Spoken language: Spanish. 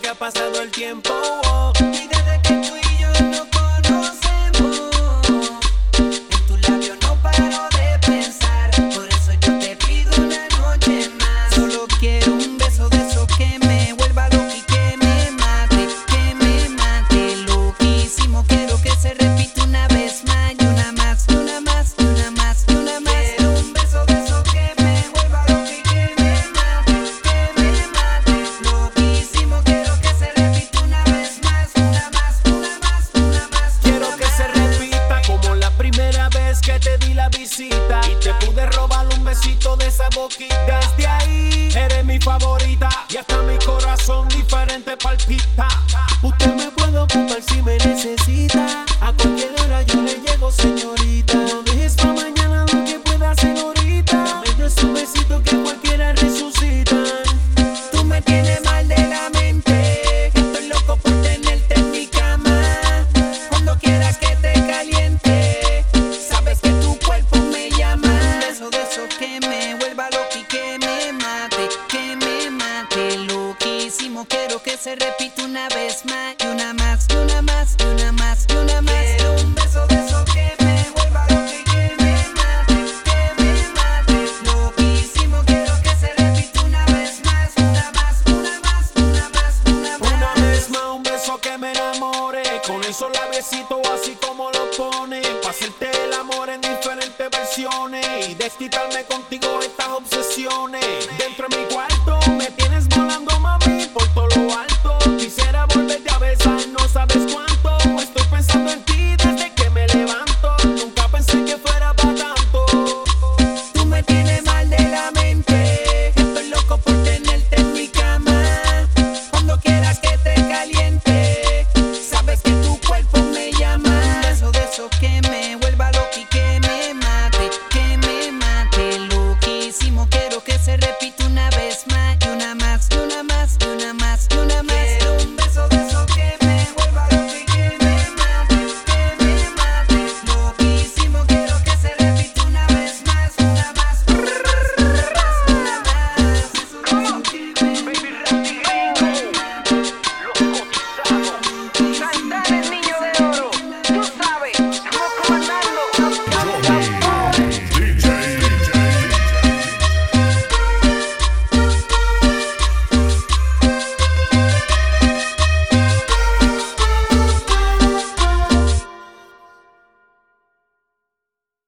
que ha pasado el tiempo. De esa boquita. Desde ahí eres mi favorita y hasta mi corazón diferente palpita. Se repita una vez más y una más, y una más, y una más, y una más. Quiero un beso de eso que me vuelva loco y que me mate, que me mate. Loquísimo, quiero que se repita una vez más, una más, una más, una más, una más. Una vez más un beso que me enamore Con esos labiecitos así como lo pone Pa' hacerte el amor en diferentes versiones Y desquitarme contigo